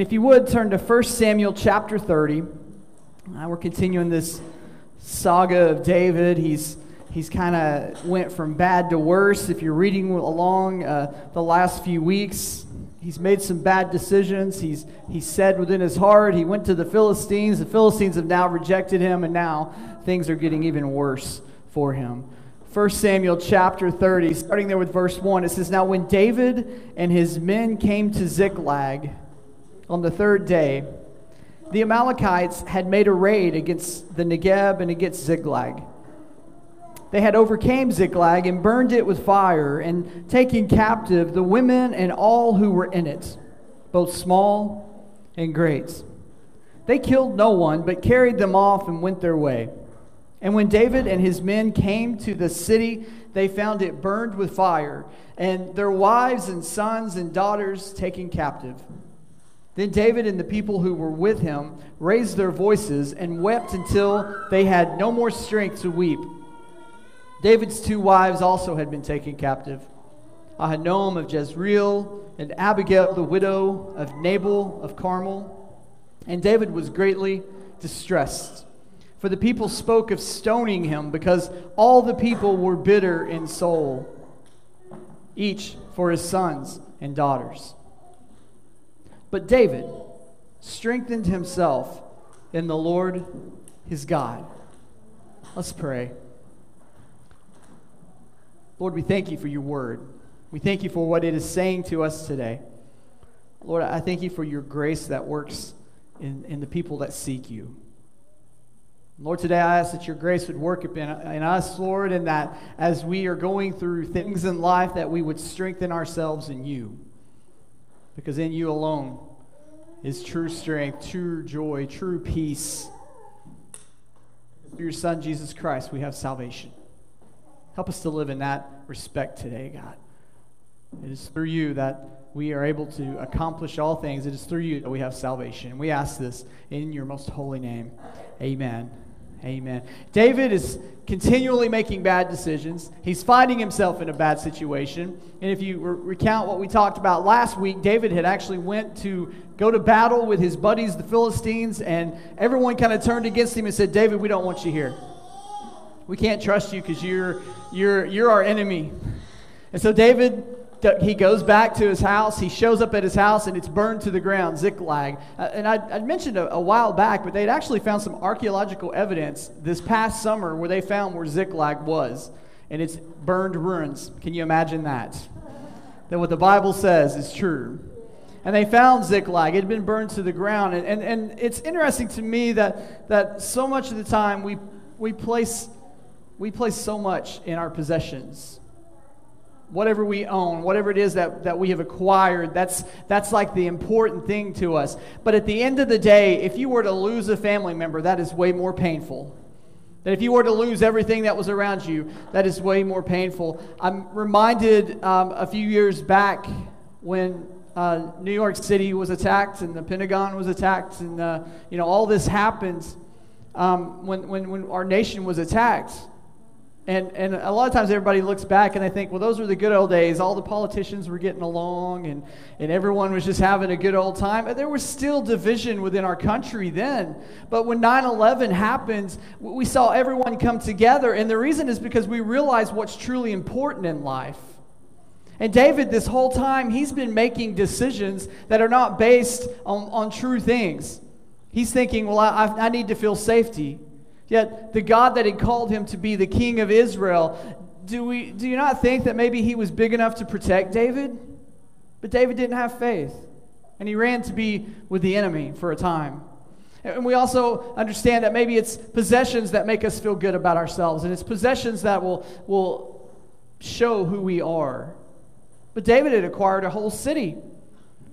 And if you would turn to 1 Samuel chapter 30, uh, we're continuing this saga of David. He's he's kind of went from bad to worse. If you're reading along uh, the last few weeks, he's made some bad decisions. He's he said within his heart he went to the Philistines. The Philistines have now rejected him, and now things are getting even worse for him. 1 Samuel chapter 30, starting there with verse 1, it says, Now when David and his men came to Ziklag, on the third day, the Amalekites had made a raid against the Negeb and against Ziklag. They had overcame Ziklag and burned it with fire, and taken captive the women and all who were in it, both small and great. They killed no one, but carried them off and went their way. And when David and his men came to the city, they found it burned with fire, and their wives and sons and daughters taken captive. Then David and the people who were with him raised their voices and wept until they had no more strength to weep. David's two wives also had been taken captive Ahinoam of Jezreel and Abigail, the widow of Nabal of Carmel. And David was greatly distressed, for the people spoke of stoning him because all the people were bitter in soul, each for his sons and daughters. But David strengthened himself in the Lord his God. Let's pray. Lord, we thank you for your word. We thank you for what it is saying to us today. Lord, I thank you for your grace that works in, in the people that seek you. Lord, today I ask that your grace would work in, in us, Lord, and that as we are going through things in life, that we would strengthen ourselves in you. Because in you alone is true strength, true joy, true peace. Through your Son, Jesus Christ, we have salvation. Help us to live in that respect today, God. It is through you that we are able to accomplish all things. It is through you that we have salvation. We ask this in your most holy name. Amen. Amen. David is continually making bad decisions. He's finding himself in a bad situation. And if you re- recount what we talked about last week, David had actually went to go to battle with his buddies, the Philistines, and everyone kind of turned against him and said, David, we don't want you here. We can't trust you because you're, you're, you're our enemy. And so David he goes back to his house. He shows up at his house and it's burned to the ground, Ziklag. Uh, and I, I mentioned a, a, while back, but they'd actually found some archaeological evidence this past summer where they found where Ziklag was. And it's burned ruins. Can you imagine that? That what the Bible says is true. And they found Ziklag. It had been burned to the ground. And, and, and it's interesting to me that, that so much of the time we, we, place, we place so much in our possessions whatever we own, whatever it is that, that we have acquired, that's, that's like the important thing to us. But at the end of the day, if you were to lose a family member, that is way more painful. That if you were to lose everything that was around you, that is way more painful. I'm reminded um, a few years back when uh, New York City was attacked and the Pentagon was attacked, and uh, you know all this happened um, when, when, when our nation was attacked. And, and a lot of times everybody looks back and they think, well, those were the good old days. All the politicians were getting along and, and everyone was just having a good old time. But there was still division within our country then. But when 9 11 happens, we saw everyone come together. And the reason is because we realized what's truly important in life. And David, this whole time, he's been making decisions that are not based on, on true things. He's thinking, well, I, I need to feel safety. Yet the God that had called him to be the king of Israel, do, we, do you not think that maybe he was big enough to protect David? But David didn't have faith, and he ran to be with the enemy for a time. And we also understand that maybe it's possessions that make us feel good about ourselves, and it's possessions that will, will show who we are. But David had acquired a whole city.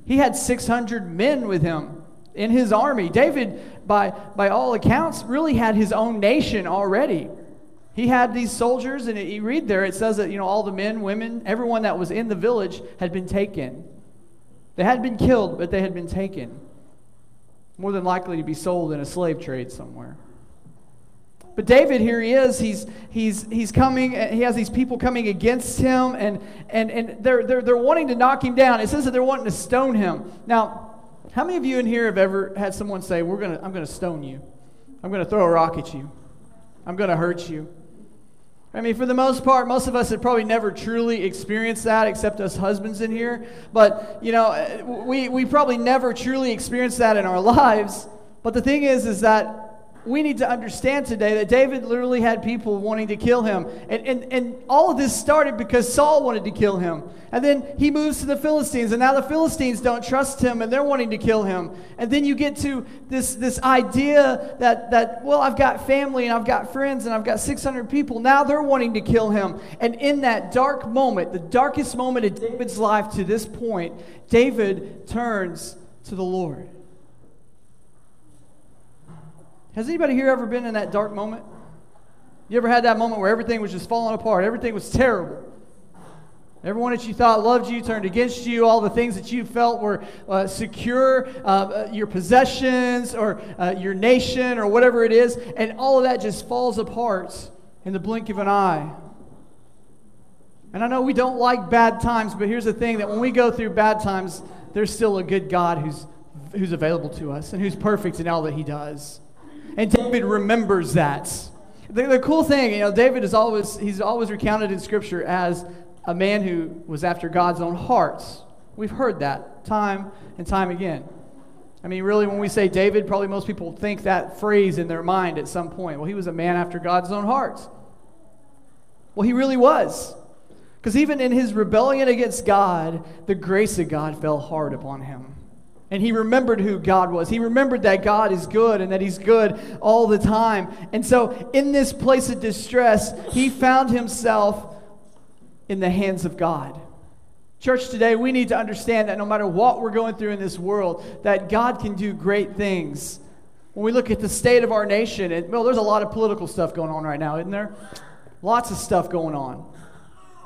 He had 600 men with him in his army. David, by, by all accounts, really had his own nation already. He had these soldiers, and you read there, it says that you know all the men, women, everyone that was in the village had been taken. They had been killed, but they had been taken. More than likely to be sold in a slave trade somewhere. But David, here he is. He's, he's, he's coming. Uh, he has these people coming against him, and, and, and they're, they're, they're wanting to knock him down. It says that they're wanting to stone him. Now, How many of you in here have ever had someone say, We're gonna, I'm going to stone you? I'm going to throw a rock at you. I'm going to hurt you. I mean, for the most part, most of us have probably never truly experienced that, except us husbands in here. But, you know, we, we probably never truly experienced that in our lives. But the thing is, is that we need to understand today that David literally had people wanting to kill him. And, and, and all of this started because Saul wanted to kill him. And then he moves to the Philistines, and now the Philistines don't trust him and they're wanting to kill him. And then you get to this, this idea that, that, well, I've got family and I've got friends and I've got 600 people. Now they're wanting to kill him. And in that dark moment, the darkest moment of David's life to this point, David turns to the Lord. Has anybody here ever been in that dark moment? You ever had that moment where everything was just falling apart? Everything was terrible. Everyone that you thought loved you turned against you. All the things that you felt were uh, secure, uh, uh, your possessions or uh, your nation or whatever it is, and all of that just falls apart in the blink of an eye. And I know we don't like bad times, but here's the thing that when we go through bad times, there's still a good God who's, who's available to us and who's perfect in all that he does. And David remembers that. The, the cool thing, you know, David is always, he's always recounted in Scripture as a man who was after God's own heart. We've heard that time and time again. I mean, really, when we say David, probably most people think that phrase in their mind at some point. Well, he was a man after God's own heart. Well, he really was. Because even in his rebellion against God, the grace of God fell hard upon him. And he remembered who God was. He remembered that God is good and that he's good all the time. And so, in this place of distress, he found himself in the hands of God. Church, today we need to understand that no matter what we're going through in this world, that God can do great things. When we look at the state of our nation, and well, there's a lot of political stuff going on right now, isn't there? Lots of stuff going on.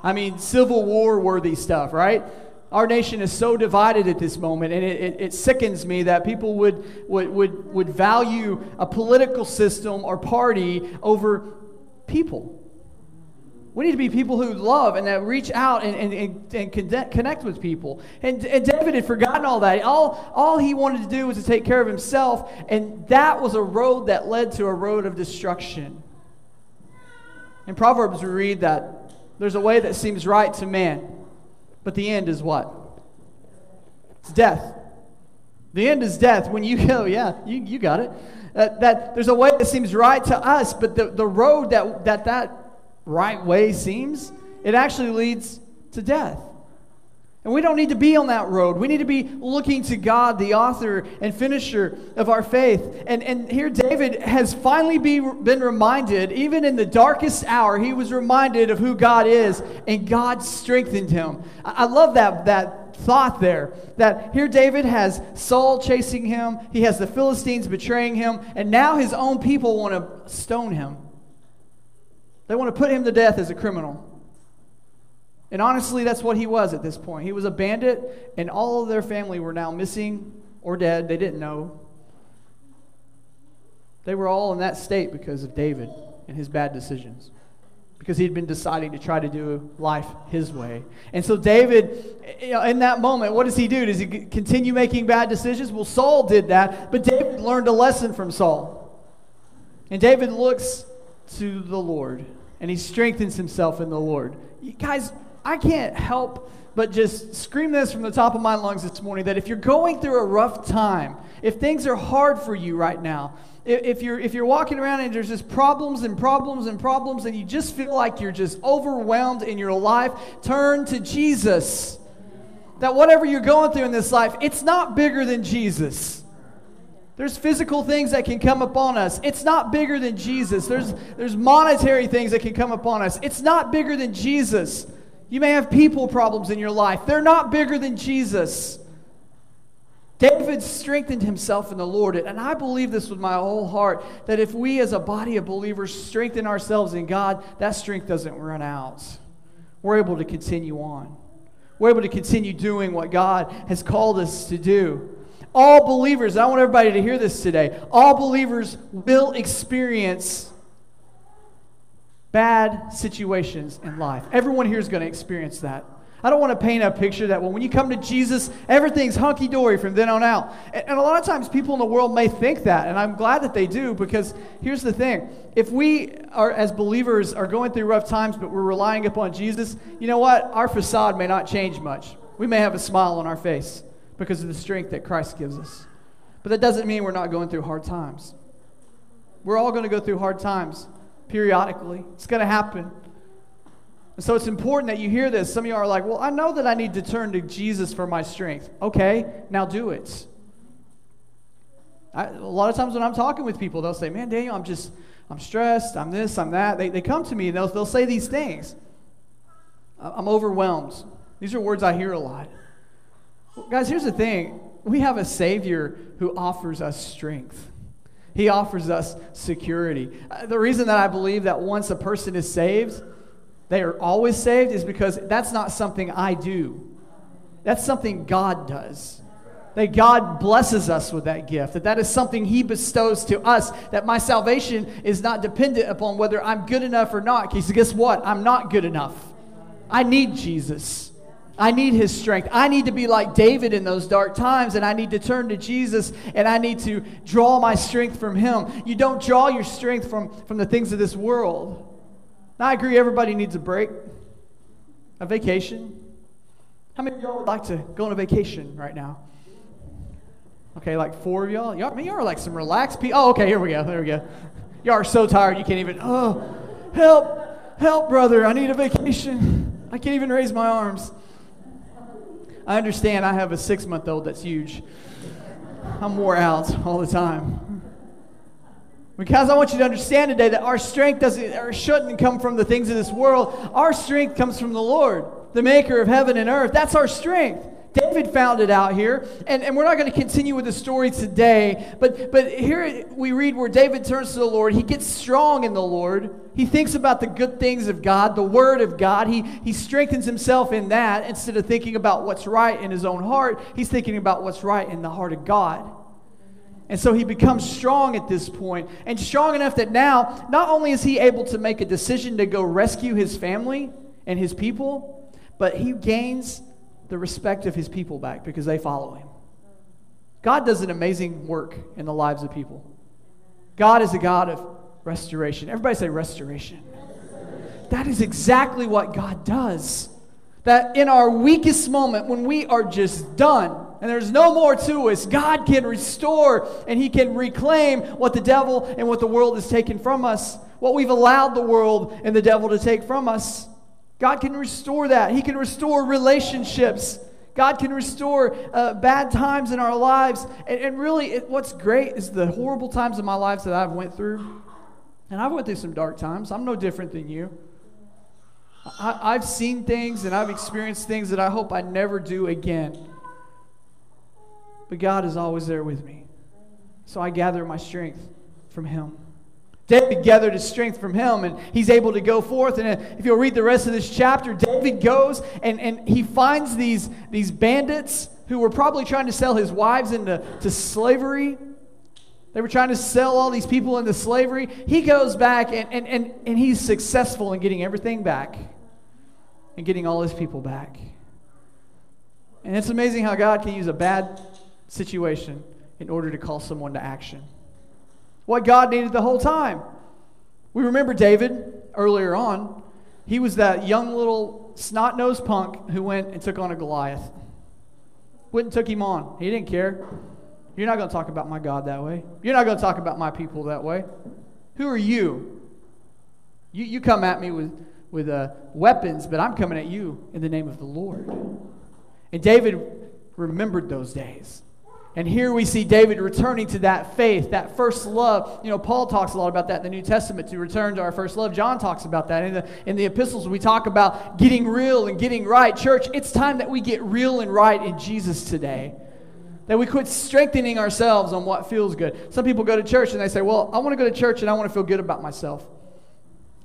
I mean, Civil War worthy stuff, right? Our nation is so divided at this moment, and it, it, it, sickens me that people would, would, would, would value a political system or party over people. We need to be people who love and that reach out and, and, and, connect with people. And, and David had forgotten all that. All, all he wanted to do was to take care of himself, and that was a road that led to a road of destruction. In Proverbs, we read that there's a way that seems right to man but the end is what? It's death. The end is death. When you go, yeah, you, you got it. Uh, that there's a way that seems right to us, but the, the road that, that that right way seems, it actually leads to death. And we don't need to be on that road. We need to be looking to God, the author and finisher of our faith. And, and here David has finally be, been reminded, even in the darkest hour, he was reminded of who God is, and God strengthened him. I, I love that, that thought there. That here David has Saul chasing him, he has the Philistines betraying him, and now his own people want to stone him. They want to put him to death as a criminal. And honestly, that's what he was at this point. He was a bandit, and all of their family were now missing or dead. They didn't know. They were all in that state because of David and his bad decisions. Because he had been deciding to try to do life his way. And so, David, you know, in that moment, what does he do? Does he continue making bad decisions? Well, Saul did that, but David learned a lesson from Saul. And David looks to the Lord, and he strengthens himself in the Lord. You guys, I can't help but just scream this from the top of my lungs this morning that if you're going through a rough time, if things are hard for you right now, if you're if you're walking around and there's just problems and problems and problems and you just feel like you're just overwhelmed in your life, turn to Jesus. That whatever you're going through in this life, it's not bigger than Jesus. There's physical things that can come upon us. It's not bigger than Jesus. There's, there's monetary things that can come upon us. It's not bigger than Jesus. You may have people problems in your life, they're not bigger than Jesus. David strengthened himself in the Lord. And I believe this with my whole heart that if we as a body of believers strengthen ourselves in God, that strength doesn't run out. We're able to continue on. We're able to continue doing what God has called us to do. All believers, I want everybody to hear this today. All believers will experience bad situations in life. Everyone here is going to experience that. I don't want to paint a picture that well, when you come to Jesus, everything's hunky dory from then on out. And, and, a lot of times people in the world may think that, and I'm glad that they do because here's the thing: if we are, as believers, are going through rough times, but we're relying upon Jesus, you know what? Our facade may not change much. We may have a smile on our face because of the strength that Christ gives us. But that doesn't mean we're not going through hard times. We're all going to go through hard times periodically. It's going to happen. And so it's important that you hear this. Some of you are like, well, I know that I need to turn to Jesus for my strength. Okay, now do it. I, a lot of times when I'm talking with people, they'll say, man, Daniel, I'm just, I'm stressed, I'm this, I'm that. They, they come to me and they'll, they'll say these things. I'm overwhelmed. These are words I hear a lot. Guys, here's the thing we have a Savior who offers us strength. He offers us security. Uh, the reason that I believe that once a person is saved, they are always saved is because that's not something I do. That's something God does. That God blesses us with that gift. That that is something He bestows to us. That my salvation is not dependent upon whether I'm good enough or not. Because guess what? I'm not good enough. I need Jesus. I need his strength. I need to be like David in those dark times, and I need to turn to Jesus, and I need to draw my strength from him. You don't draw your strength from, from the things of this world. Now, I agree, everybody needs a break, a vacation. How many of y'all would like to go on a vacation right now? Okay, like four of y'all. Y'all, I mean, y'all are like some relaxed people. Oh, okay, here we go. There we go. Y'all are so tired you can't even. Oh, help, help, brother! I need a vacation. I can't even raise my arms. I understand I have a six month old that's huge. I'm wore out all the time. Because I want you to understand today that our strength doesn't or shouldn't come from the things of this world. Our strength comes from the Lord, the maker of heaven and earth. That's our strength. David found it out here. And, and we're not going to continue with the story today, but, but here we read where David turns to the Lord. He gets strong in the Lord. He thinks about the good things of God, the Word of God. He, he strengthens himself in that instead of thinking about what's right in his own heart. He's thinking about what's right in the heart of God. And so he becomes strong at this point, and strong enough that now, not only is he able to make a decision to go rescue his family and his people, but he gains the respect of his people back because they follow him. God does an amazing work in the lives of people. God is a God of restoration. Everybody say restoration. That is exactly what God does. That in our weakest moment, when we are just done and there's no more to us, God can restore and He can reclaim what the devil and what the world has taken from us, what we've allowed the world and the devil to take from us. God can restore that. He can restore relationships. God can restore uh, bad times in our lives. And, and really, it, what's great is the horrible times in my life that I've went through. And I've went through some dark times. I'm no different than you. I, I've seen things and I've experienced things that I hope I never do again. But God is always there with me. So I gather my strength from Him. David gathered his strength from him, and he's able to go forth. And if you'll read the rest of this chapter, David goes and, and he finds these, these bandits who were probably trying to sell his wives into to slavery. They were trying to sell all these people into slavery. He goes back and, and, and, and he's successful in getting everything back and getting all his people back. And it's amazing how God can use a bad situation in order to call someone to action what God needed the whole time. We remember David earlier on. He was that young little snot nosed punk who went and took on a Goliath. Went and took him on. He didn't care. You're not going to talk about my God that way. You're not going to talk about my people that way. Who are you? You, you come at me with, with uh, weapons, but I'm coming at you in the name of the Lord. And David remembered those days. And here we see David returning to that faith, that first love. You know, Paul talks a lot about that in the New Testament to return to our first love. John talks about that. In the, in the epistles, we talk about getting real and getting right. Church, it's time that we get real and right in Jesus today. That we quit strengthening ourselves on what feels good. Some people go to church and they say, Well, I want to go to church and I want to feel good about myself.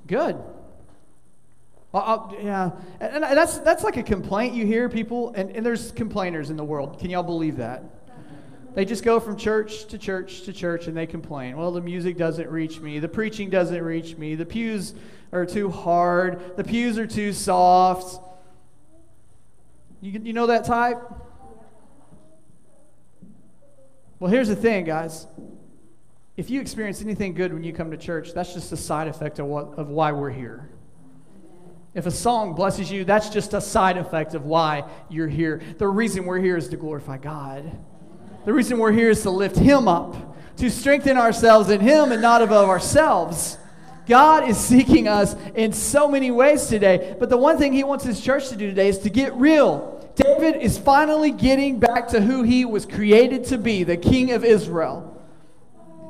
Good. I'll, yeah, and, and that's, that's like a complaint you hear people, and, and there's complainers in the world. Can y'all believe that? They just go from church to church to church and they complain. Well, the music doesn't reach me. The preaching doesn't reach me. The pews are too hard. The pews are too soft. You, you know that type? Well, here's the thing, guys. If you experience anything good when you come to church, that's just a side effect of, what, of why we're here. If a song blesses you, that's just a side effect of why you're here. The reason we're here is to glorify God. The reason we're here is to lift Him up, to strengthen ourselves in Him and not above ourselves. God is seeking us in so many ways today, but the one thing He wants His church to do today is to get real. David is finally getting back to who he was created to be, the king of Israel.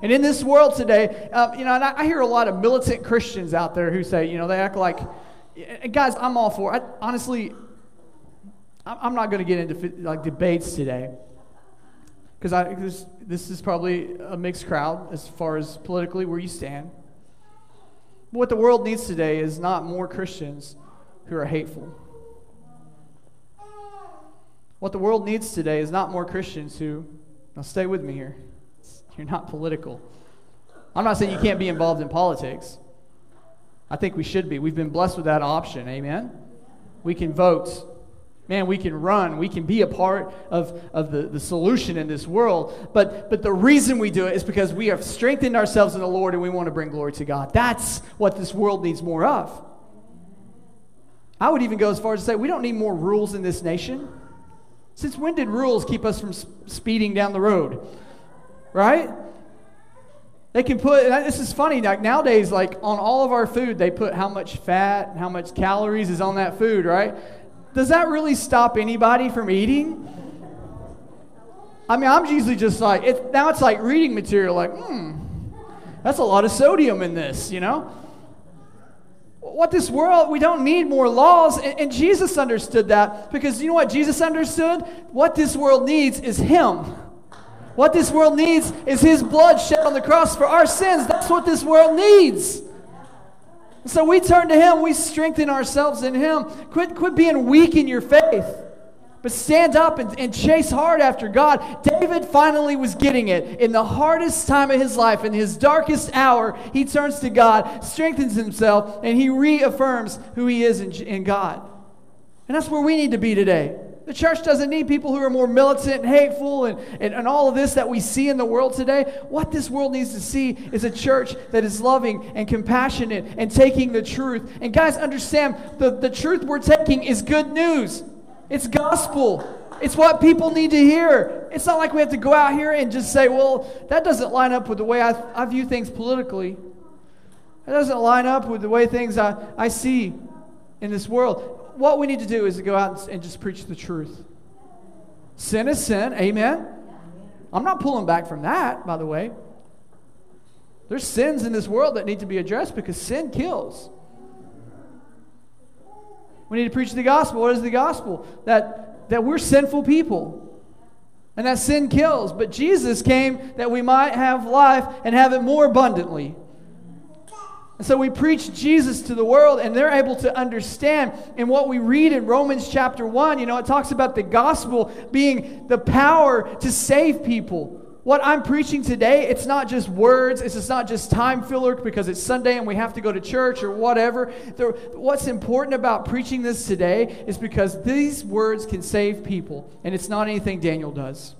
And in this world today, uh, you know, and I, I, hear a lot of militant Christians out there who say, you know, they act like, guys, I'm all for. I, honestly, I'm not going to get into like debates today because I this, this is probably a mixed crowd as far as politically where you stand. What the world needs today is not more Christians who are hateful. What the world needs today is not more Christians who, now stay with me here, you're not political. I'm not saying you can't be involved in politics. I think we should be. We've been blessed with that option. Amen? We can vote. Man, we can run. We can be a part of, of the, the solution in this world. But, but the reason we do it is because we have strengthened ourselves in the Lord and we want to bring glory to God. That's what this world needs more of. I would even go as far as to say we don't need more rules in this nation. Since when did rules keep us from speeding down the road? Right? They can put, this is funny, like nowadays, like on all of our food, they put how much fat how much calories is on that food, right? Does that really stop anybody from eating? I mean, I'm usually just like, it, now it's like reading material, like, hmm, that's a lot of sodium in this, you know? what this world, we don't need more laws. And, and, Jesus understood that because you know what Jesus understood? What this world needs is Him. What this world needs is His blood shed on the cross for our sins. That's what this world needs. So we turn to Him, we strengthen ourselves in Him. Quit, quit being weak in your faith. But stand up and, and, chase hard after God. David finally was getting it. In the hardest time of his life, in his darkest hour, he turns to God, strengthens himself, and he reaffirms who he is in, in God. And that's where we need to be today. The church doesn't need people who are more militant and hateful and, and, and all of this that we see in the world today. What this world needs to see is a church that is loving and compassionate and taking the truth. And guys, understand the, the truth we're taking is good news. It's gospel. It's what people need to hear. It's not like we have to go out here and just say, well, that doesn't line up with the way I, I view things politically. That doesn't line up with the way things I, I see in this world. What we need to do is to go out and just preach the truth. Sin is sin. Amen. I'm not pulling back from that, by the way. There's sins in this world that need to be addressed because sin kills. We need to preach the gospel. What is the gospel? That, that we're sinful people. And that sin kills. But Jesus came that we might have life and have it more abundantly. And so we preach Jesus to the world, and they're able to understand. And what we read in Romans chapter 1, you know, it talks about the gospel being the power to save people what I'm preaching today, it's not just words, it's just not just time filler because it's Sunday and we have to go to church or whatever. what's important about preaching this today is because these words can save people, and it's not anything Daniel does.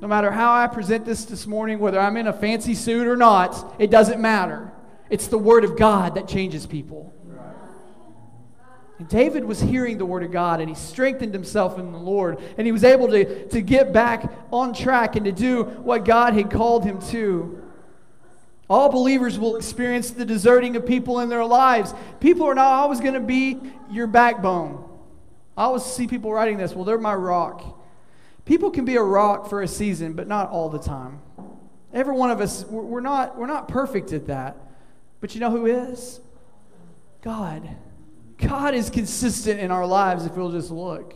No matter how I present this this morning, whether I'm in a fancy suit or not, it doesn't matter. It's the Word of God that changes people. And David was hearing the word of God and he strengthened himself in the Lord and he was able to, to get back on track and to do what God had called him to. All believers will experience the deserting of people in their lives. People are not always going to be your backbone. I always see people writing this, well, they're my rock. People can be a rock for a season, but not all the time. Every one of us, we're not, we're not perfect at that. But you know who is? God. God is consistent in our lives if we'll just look.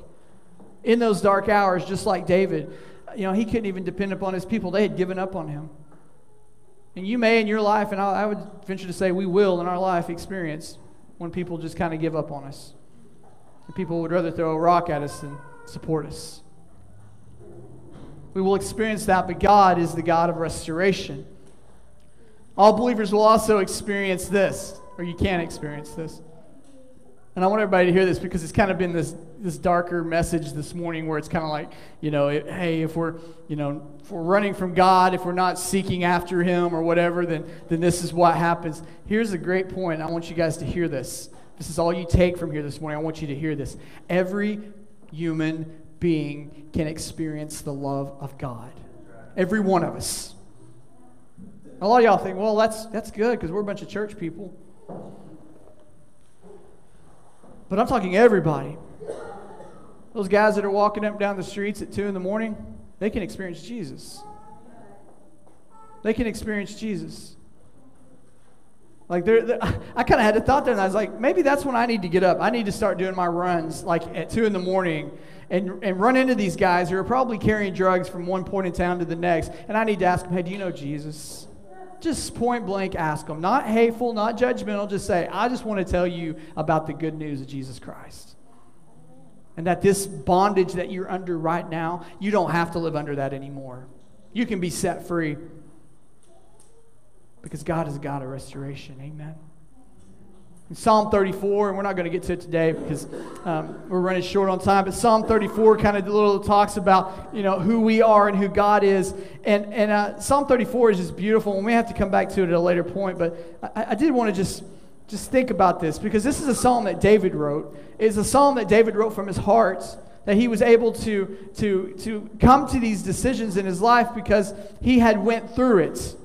In those dark hours, just like David, you know, he couldn't even depend upon his people. They had given up on him. And you may in your life, and I would venture to say we will in our life experience when people just kind of give up on us. And people would rather throw a rock at us than support us. We will experience that, but God is the God of restoration. All believers will also experience this, or you can experience this And I want everybody to hear this because it's kind of been this, this darker message this morning where it's kind of like, you know, it, hey, if we're, you know, if we're running from God, if we're not seeking after Him or whatever, then, then this is what happens. Here's a great point. I want you guys to hear this. This is all you take from here this morning. I want you to hear this. Every human being can experience the love of God. Every one of us. A lot of y'all think, well, that's, that's good because we're a bunch of church people. But I'm talking everybody. Those guys that are walking up down the streets at 2 in the morning, they can experience Jesus. They can experience Jesus. Like, they're, they're I kind of had a thought there, and I was like, maybe that's when I need to get up. I need to start doing my runs, like at 2 in the morning, and, and run into these guys who are probably carrying drugs from one point in town to the next. And I need to ask them, hey, do you know Jesus? Just point blank ask them. Not hateful, not judgmental. Just say, I just want to tell you about the good news of Jesus Christ. And that this bondage that you're under right now, you don't have to live under that anymore. You can be set free because God is a God of restoration. Amen. Psalm 34, and we're not going to get to it today because um, we're running short on time, but Psalm 34 kind of little talks about, you know, who we are and who God is. And, and uh, Psalm 34 is just beautiful, and we have to come back to it at a later point, but I, I did want to just, just think about this because this is a psalm that David wrote. It's a psalm that David wrote from his heart that he was able to, to, to come to these decisions in his life because he had went through it.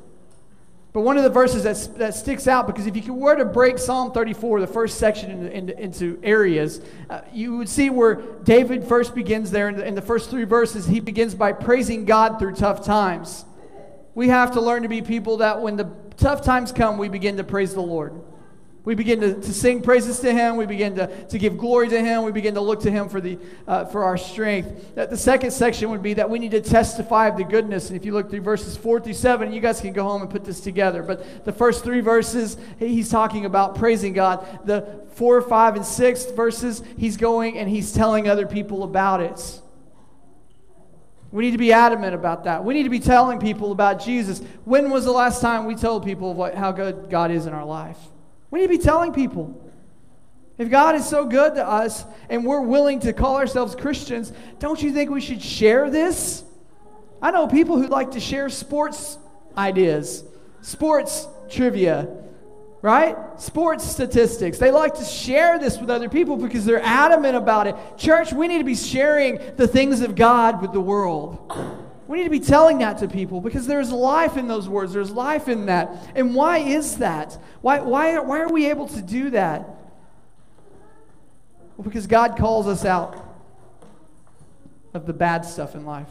But one of the verses that, that sticks out, because if you were to break Psalm 34, the first section, into, into, into areas, uh, you would see where David first begins there in the, in the first three verses. He begins by praising God through tough times. We have to learn to be people that when the tough times come, we begin to praise the Lord. We begin to, to sing praises to Him. We begin to, to give glory to Him. We begin to look to Him for, the, uh, for our strength. That the second section would be that we need to testify of the goodness. And if you look through verses 4 through 7, you guys can go home and put this together. But the first three verses, he's talking about praising God. The 4, 5, and 6 verses, he's going and he's telling other people about it. We need to be adamant about that. We need to be telling people about Jesus. When was the last time we told people what, how good God is in our life? We need to be telling people. If God is so good to us and we're willing to call ourselves Christians, don't you think we should share this? I know people who like to share sports ideas, sports trivia, right? Sports statistics. They like to share this with other people because they're adamant about it. Church, we need to be sharing the things of God with the world. We need to be telling that to people because there's life in those words. There's life in that. And why is that? Why, why, why are we able to do that? Well, because God calls us out of the bad stuff in life.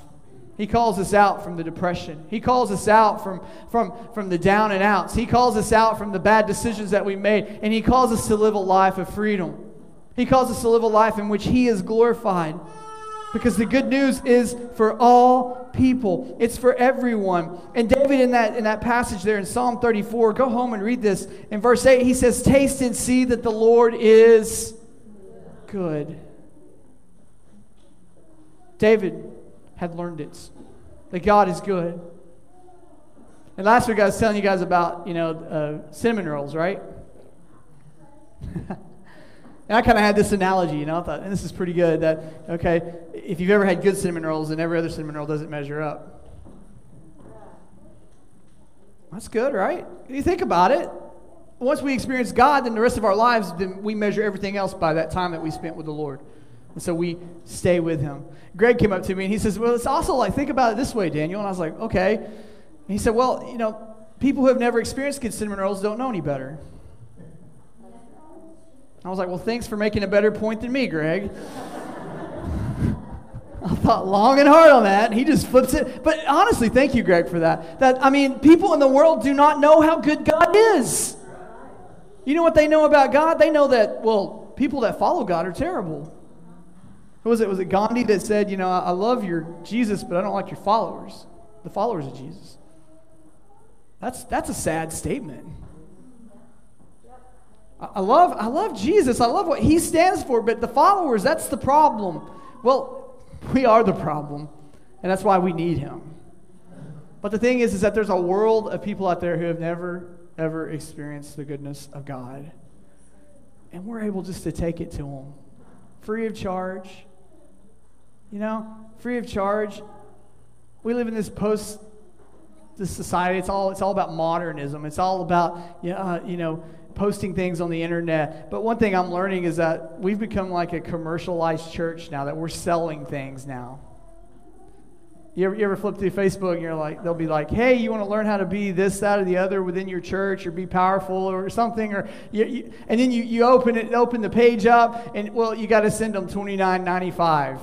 He calls us out from the depression. He calls us out from, from, from the down and outs. He calls us out from the bad decisions that we made. And He calls us to live a life of freedom. He calls us to live a life in which He is glorified. Because the good news is for all people. It's for everyone. And David in that in that passage there in Psalm 34, go home and read this. In verse 8, he says, "Taste and see that the Lord is good." David had learned it. That God is good. And last week I was telling you guys about, you know, uh, cinnamon rolls, right? And I kind of had this analogy, you know, I thought, and this is pretty good that, okay, if you've ever had good cinnamon rolls, then every other cinnamon roll doesn't measure up. That's good, right? You think about it. Once we experience God, then the rest of our lives, then we measure everything else by that time that we spent with the Lord. And so we stay with him. Greg came up to me and he says, Well, it's also like, think about it this way, Daniel. And I was like, Okay. And he said, Well, you know, people who have never experienced good cinnamon rolls don't know any better. I was like, well, thanks for making a better point than me, Greg. I thought long and hard on that. He just flips it. But honestly, thank you, Greg, for that. That I mean, people in the world do not know how good God is. You know what they know about God? They know that, well, people that follow God are terrible. Who was it? Was it Gandhi that said, you know, I love your Jesus, but I don't like your followers, the followers of Jesus? That's, that's a sad statement. I love, I love Jesus. I love what he stands for, but the followers, that's the problem. Well, we are the problem, and that's why we need him. But the thing is, is that there's a world of people out there who have never, ever experienced the goodness of God. and we're able just to take it to them free of charge. You know, free of charge. We live in this post this society. It's all it's all about modernism. It's all about uh, you know posting things on the internet. But one thing I'm learning is that we've become like a commercialized church now. That we're selling things now. You ever, you ever flip through Facebook and you're like, they'll be like, hey, you want to learn how to be this, that, or the other within your church or be powerful or something? Or you, you, and then you, you open it, open the page up, and well, you got to send them twenty nine ninety five.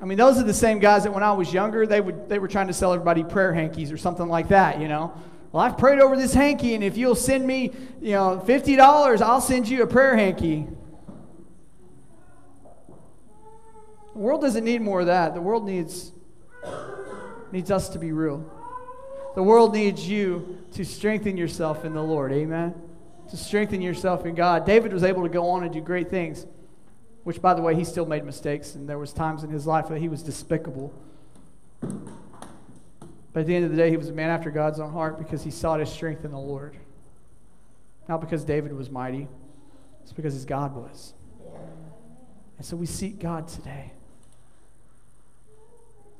I mean, those are the same guys that when I was younger, they, would, they were trying to sell everybody prayer hankies or something like that, you know. Well, I've prayed over this hanky, and if you'll send me, you know, $50, I'll send you a prayer hanky. The world doesn't need more of that. The world needs, needs us to be real. The world needs you to strengthen yourself in the Lord. Amen? To strengthen yourself in God. David was able to go on and do great things which by the way he still made mistakes and there was times in his life that he was despicable but at the end of the day he was a man after god's own heart because he sought his strength in the lord. Not because david was mighty it's because his god was. And so we seek god today.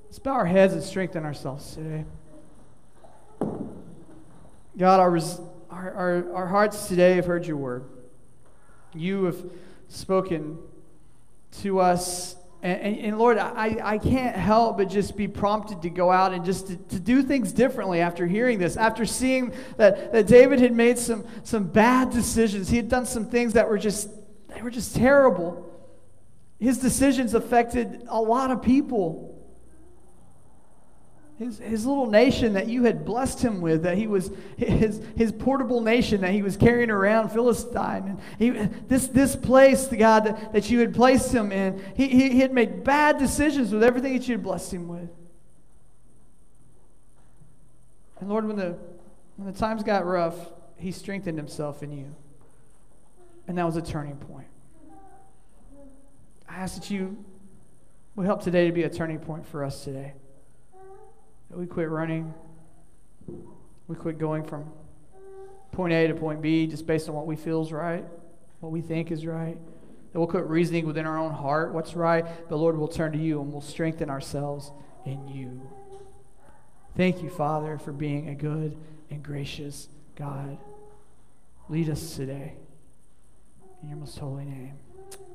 Let's bow our heads and strengthen ourselves today. God our, our, our, our hearts today have heard your word. You have spoken to us. And, and, and, Lord, I, I can't help but just be prompted to go out and just to, to do things differently after hearing this, after seeing that, that David had made some, some bad decisions. He had done some things that were just, they were just terrible. His decisions affected a lot of people his, his little nation that you had blessed him with, that he was his, his portable nation that he was carrying around Philistine. And he, this, this place, the God that, that you had placed him in, he, he, he had made bad decisions with everything that you had blessed him with. And Lord, when the, when the times got rough, he strengthened himself in you. And that was a turning point. I ask that you will help today to be a turning point for us today. We quit running. We quit going from point A to point B just based on what we feel is right, what we think is right. That we'll quit reasoning within our own heart what's right, but Lord, we'll turn to you and we'll strengthen ourselves in you. Thank you, Father, for being a good and gracious God. Lead us today. In your most holy name.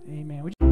Amen.